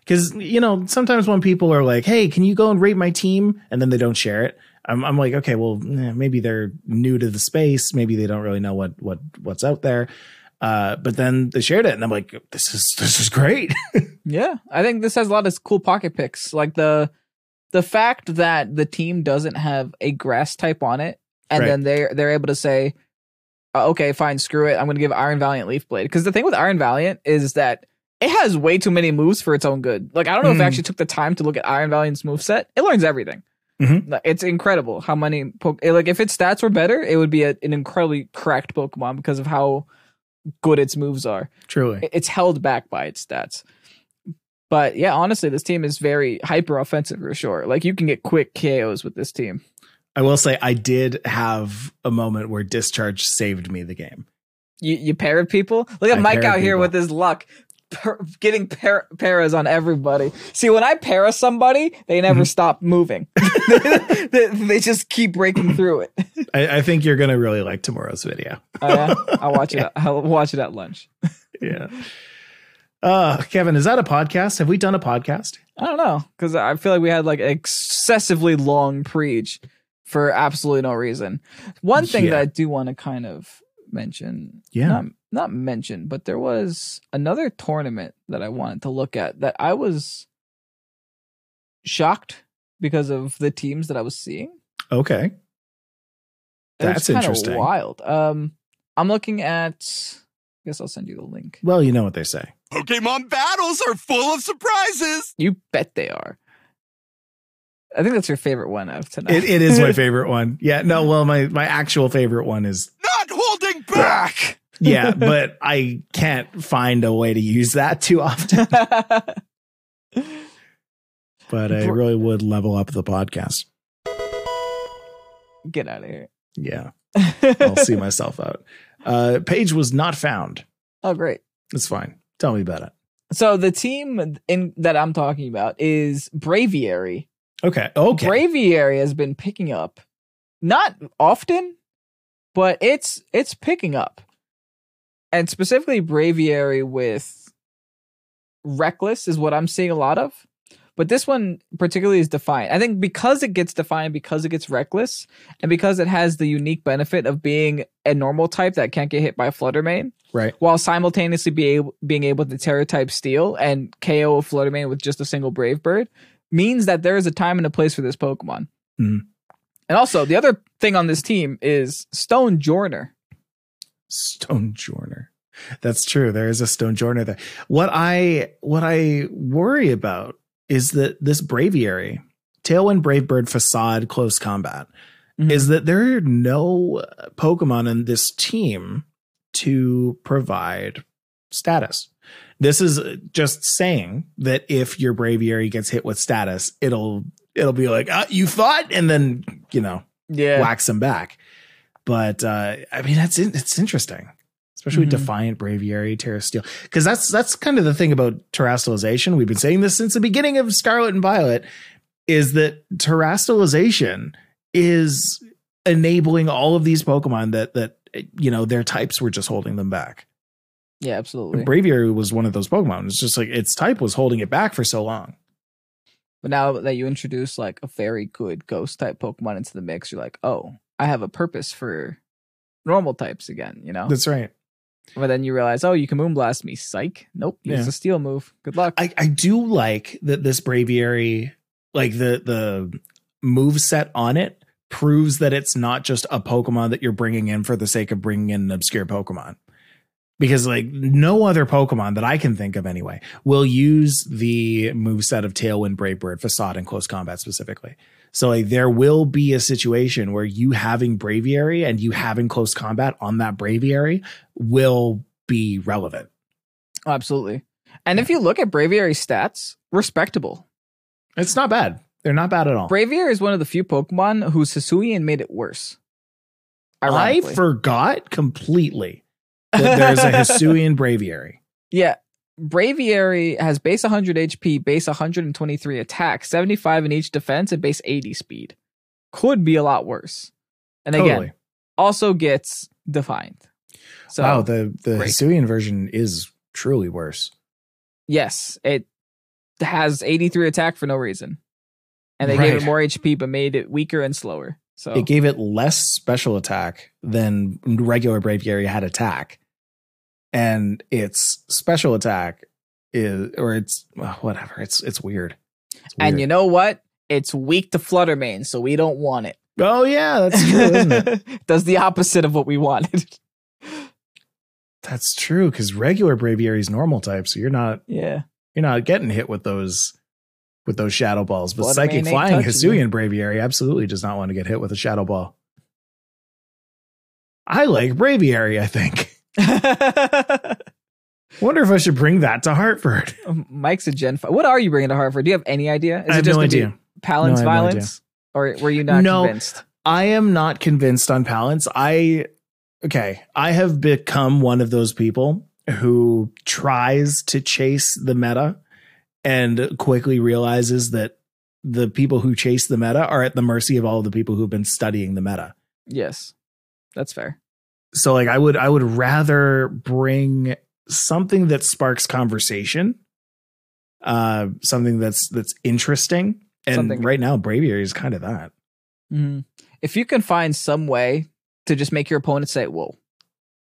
Because, you know, sometimes when people are like, hey, can you go and rate my team? And then they don't share it. I'm, I'm like, okay, well, eh, maybe they're new to the space. Maybe they don't really know what, what, what's out there. Uh, but then they shared it and I'm like, this is, this is great. Yeah, I think this has a lot of cool pocket picks, like the the fact that the team doesn't have a grass type on it, and Right. then they they're able to say, uh, okay, fine, screw it, I'm going to give Iron Valiant Leaf Blade because the thing with Iron Valiant is that it has way too many moves for its own good. Like I don't know if I Mhm. actually took the time to look at Iron Valiant's move set. It learns everything. Mhm. It's incredible how many po- like if its stats were better, it would be a, an incredibly cracked Pokemon because of how good its moves are Truly. it's held back by its stats. But yeah, honestly, this team is very hyper offensive for sure. Like you can get quick KOs with this team. I will say I did have a moment where discharge saved me the game. You you paired people. Look at I Mike out here people. with his luck, per, getting par- paras on everybody. See, when I para somebody, they never Mm-hmm. stop moving. they, they just keep breaking through it. I, I think you're gonna really like tomorrow's video. Oh, yeah? I'll watch it. I'll watch it at lunch. Yeah. Uh Kevin, is that a podcast? Have we done a podcast? I don't know because I feel like we had like excessively long preach for absolutely no reason. One thing Yeah. that I do want to kind of mention, Yeah. not, not mention, but there was another tournament that I wanted to look at that I was shocked because of the teams that I was seeing. Okay. It was That's kinda interesting. Wild. Um, I'm looking at. I guess I'll send you the link. Well, you know what they say. Pokemon battles are full of surprises. You bet they are. I think that's your favorite one of tonight. It, it is my favorite one. Yeah, no, well, my my actual favorite one is Not holding back. yeah, but I can't find a way to use that too often. But I really would level up the podcast. Get out of here. Yeah, I'll see myself out. Uh, page was not found. oh, great. It's fine. Tell me about it. So the team in that I'm talking about is Braviary. Okay. Okay. Braviary has been picking up, not often, but it's it's picking up, and specifically Braviary with Reckless is what I'm seeing a lot of. But this one particularly is Defiant. I think because it gets Defiant, because it gets reckless, and because it has the unique benefit of being a normal type that can't get hit by a Flutter Mane, Right. while simultaneously be able, being able to Tera type Steel and KO a Flutter Mane with just a single Brave Bird, means that there is a time and a place for this Pokemon. Mhm. And also, the other thing on this team is Stonjourner. Stone Journer. That's true. There is a Stonjourner there. What I what I worry about is that this Braviary, Tailwind Brave Bird, Facade Close Combat, Mhm. is that there are no Pokemon in this team to provide status. This is just saying that if your Braviary gets hit with status, it'll it'll be like, ah, you thought, and then you know Yeah. whacks them back. But uh, I mean, that's it's interesting, especially Mhm. with Defiant, Braviary, Tera Steel, because that's that's kind of the thing about terastallization. We've been saying this since the beginning of Scarlet and Violet, is that terastallization is enabling all of these Pokemon that that you know their types were just holding them back. Yeah, absolutely. Braviary was one of those Pokemon. It's just like its type was holding it back for so long. But now that you introduce like a very good ghost type Pokemon into the mix, you're like, oh, I have a purpose for normal types again, you know? That's right. But then you realize, oh, you can Moonblast me. Psych. Nope. Use Yeah. a steel move. Good luck. I, I do like that this Braviary, like the the move set on it, proves that it's not just a Pokemon that you're bringing in for the sake of bringing in an obscure Pokemon. Because like no other Pokemon that I can think of anyway will use the move set of Tailwind, Brave Bird, Facade, and Close Combat specifically. So like there will be a situation where you having Braviary and you having Close Combat on that Braviary will be relevant. Oh, absolutely. And if you look at Braviary stats, respectable. It's not bad. They're not bad at all. Braviary is one of the few Pokemon whose Hisuian made it worse. I forgot completely there's a Hisuian Braviary. Yeah. Braviary has base 100 HP, base 123 attack, 75 in each defense, and base 80 speed. Could be a lot worse. And again, Totally. also gets Defiant. So, wow, the the great. Hisuian version is truly worse. yes, it has 83 attack for no reason. And they gave it more HP, but made it weaker and slower. So, It gave it less special attack than regular Braviary had attack, and its special attack is or it's well, whatever. It's it's weird. It's and you know what? It's weak to Flutter Fluttermane, so we don't want it. oh yeah, that's true, isn't it? Does the opposite of what we wanted. That's true because regular Braviary is normal type, so you're not yeah. you're not getting hit with those with those shadow balls. But psychic flying Hisuian Braviary absolutely does not want to get hit with a shadow ball. I like Braviary, I think. wonder if I should bring that to Hartford. Um, Mike's a Gen 5. What are you bringing to Hartford? Do you have any idea? Is I have just no idea. Palance No, have no violence? or were you not No. convinced? I am not convinced on Palance. I okay. I have become one of those people who tries to chase the meta and quickly realizes that the people who chase the meta are at the mercy of all the people who've been studying the meta. Yes. That's fair. So like I would I would rather bring something that sparks conversation. Uh something that's that's interesting. And Something- right now Braviary is kind of that. Mhm. If you can find some way to just make your opponent say, whoa.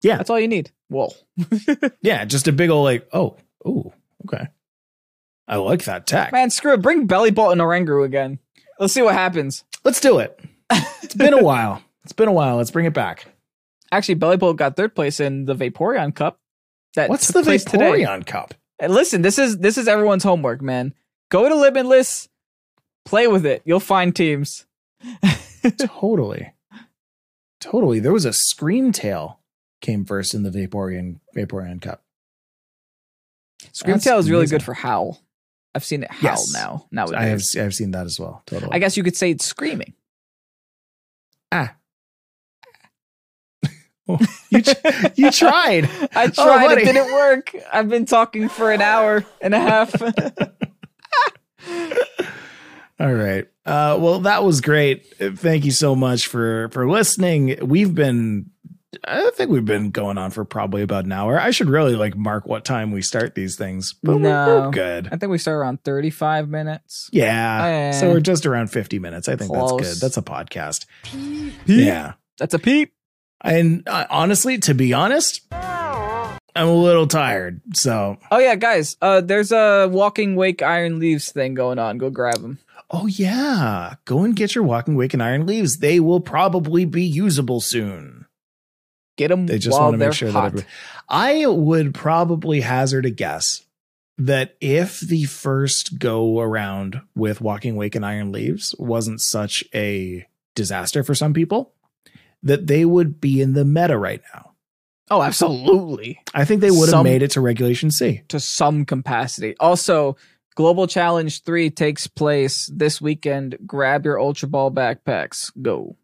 Yeah. That's all you need. Whoa. Yeah, just a big old like, oh, oh, okay. I like that tech. Man, screw it. Bring Bellibolt and Orangu again. Let's see what happens. Let's do it. It's been a while. It's been a while. Let's bring it back. Actually, Bellibolt got third place in the Vaporeon Cup. That What's the place today. Vaporeon Cup? And listen, this is this is everyone's homework, man. Go to Limitless, play with it. You'll find teams. totally. Totally. There was a Screamtail came first in the Vaporeon Vaporeon Cup. Screamtail is really amazing. good for Howl. I've seen it Howl Yes. now. Nowadays. I have I've seen that as well. Totally. I guess you could say it's screaming. ah. You tr- you tried. I Oh, tried. buddy. it didn't work. I've been talking for an hour and a half. All right. Uh, well, that was great. Thank you so much for for listening. We've been, I think we've been going on for probably about an hour. I should really like mark what time we start these things, but we're- we're, good. I think we start around 35 minutes. Yeah. Eh. So we're just around fifty minutes. I think that's good. That's a podcast. Yeah. That's a peep. And uh, honestly, to be honest, I'm a little tired. So, Oh yeah, guys. Uh, there's a walking wake iron leaves thing going on. Go grab them. oh yeah, go and get your walking wake and iron leaves. They will probably be usable soon. Get them They just while want to make sure hot. that I would probably hazard a guess that if the first go around with Walking Wake and Iron Leaves wasn't such a disaster for some people, that they would be in the meta right now. oh, absolutely. I think they would have made it to Regulation C. To some capacity. Also, Global Challenge 3 takes place this weekend. Grab your Ultra Ball backpacks. Go.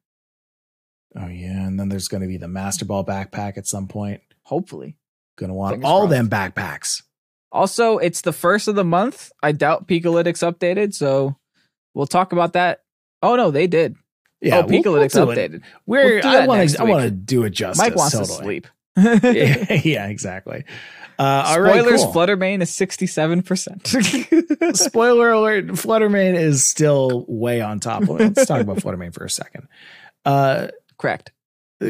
Oh yeah, and then there's going to be the Master Ball backpack at some point. Hopefully. Going to want Fingers all crossed. them backpacks. Also, it's the first of the month. I doubt Pikalytics updated, so we'll talk about that. Oh no, they did. Yeah, oh, Pikalytics we'll, we'll updated. We're We'll I want to I want to do it justice. Mike wants to sleep. yeah, yeah, exactly. Uh, all right, Spoilers: cool. Fluttermane is sixty-seven percent. Spoiler alert: Fluttermane is still way on top. Let's talk about Fluttermane for a second. Uh, Correct.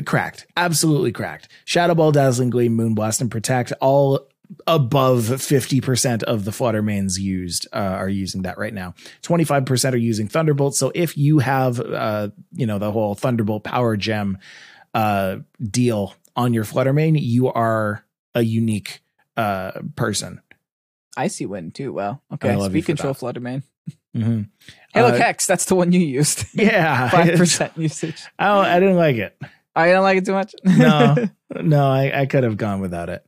cracked, absolutely cracked. Shadow Ball, Dazzling Gleam, Moonblast, and Protect all above fifty percent of the Fluttermanes used uh, are using that right now. Twenty five percent are using Thunderbolt. So if you have, uh, you know, the whole Thunderbolt Power Gem uh, deal on your Fluttermane, you are a unique uh, person. I see win too. Well, okay. Speed control that. Fluttermane. Mm-hmm. Hey, look, Uh, Hex. That's the one you used. Yeah, Five percent usage. I, don't- I didn't like it. I don't like it too much. No, no, I, I could have gone without it.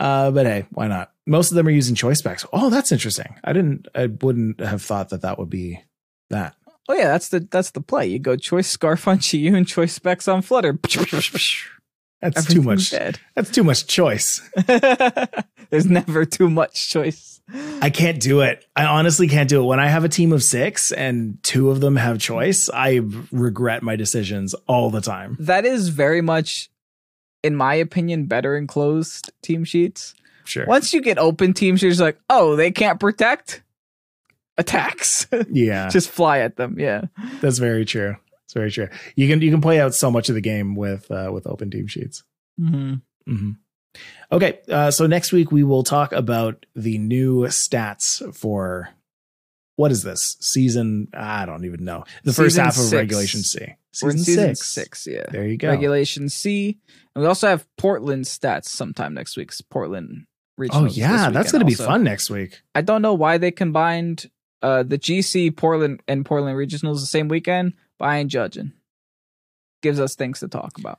Uh, but hey, why not? Most of them are using choice specs. Oh, that's interesting. I didn't, I wouldn't have thought that that would be that. oh yeah, that's the that's the play. You go choice scarf on Chi and choice specs on Flutter. That's too much. Dead. That's too much choice. There's never too much choice. I can't do it. I honestly can't do it. When I have a team of six and two of them have choice, I regret my decisions all the time. that is very much, in my opinion, better in closed team sheets. Sure. Once you get open team sheets, like, oh, they can't protect attacks. Yeah, Just fly at them. Yeah. that's very true. It's very true. You can you can play out so much of the game with uh, with open team sheets. Mm-hmm. hmm Okay, uh, so next week we will talk about the new stats for what is this season? I don't even know. The first half of six. Regulation C. We're in season six. yeah. There you go. Regulation C. And we also have Portland stats sometime next week. 'cause Portland regionals. oh yeah, that's going to be also. fun next week. I don't know why they combined uh, the GC Portland and Portland regionals the same weekend, but I ain't judging. Gives us things to talk about.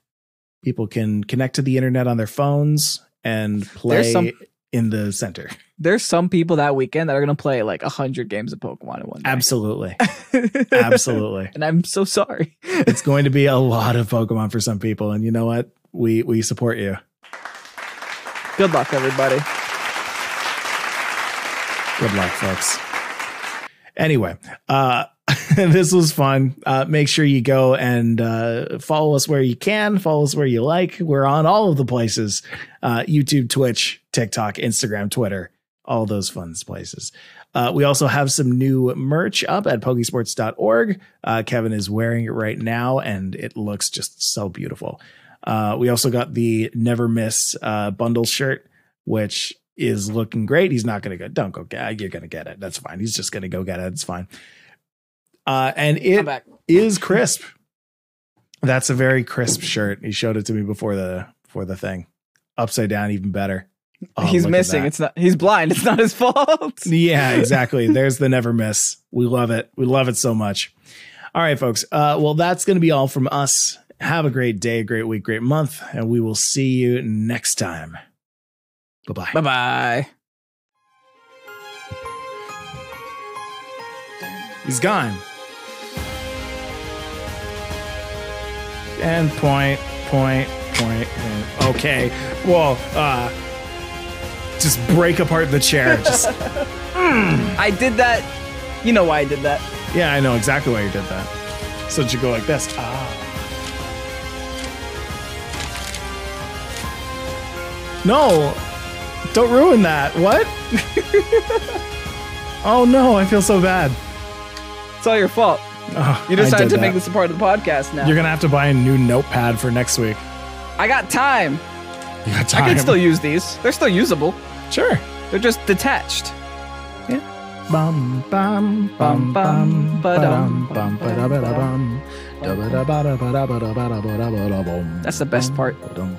People can connect to the internet on their phones and play some- in the center. There's some people that weekend that are gonna play like hundred games of Pokemon in one day. Absolutely. Absolutely. and I'm so sorry. It's going to be a lot of Pokemon for some people. And you know what? We we support you. Good luck, everybody. Good luck, folks. Anyway, uh, this was fun. Uh, make sure you go and uh, follow us where you can, follow us where you like. We're on all of the places uh, YouTube, Twitch, TikTok, Instagram, Twitter, all those fun places. Uh, we also have some new merch up at pokesports.org. Uh, Kevin is wearing it right now, and it looks just so beautiful. Uh, we also got the Never Miss bundle shirt, which is looking great. He's not going to go. Don't go get. You're going to get it. That's fine. He's just going to go get it. It's fine. Uh, and it is crisp. That's a very crisp shirt. He showed it to me before the before the thing. Upside down, even better. Oh, he's missing. It's not. He's blind. It's not his fault. Yeah, exactly. There's the never miss. We love it. We love it so much. All right, folks. Uh, well, that's going to be all from us. Have a great day, great week, great month, and we will see you next time. Bye bye. Bye bye. He's gone. And point, point, point. and- Okay. Well, uh, just break apart the chair. Just I did that. You know why I did that. yeah, I know exactly why you did that. So it should go like this. Ah. No, don't ruin that. What? oh no, I feel so bad. It's all your fault. Oh, You decided to make this a part of the podcast now. You're gonna have to buy a new notepad for next week. I got time. You got I time. can still use these. They're still usable. sure. They're just detached. Bum bum bum bum ba-dum, bum. Da-ba-da-ba-da-ba-da-ba-da-ba-da-ba-da-bum. That's the best part. Ba-dum,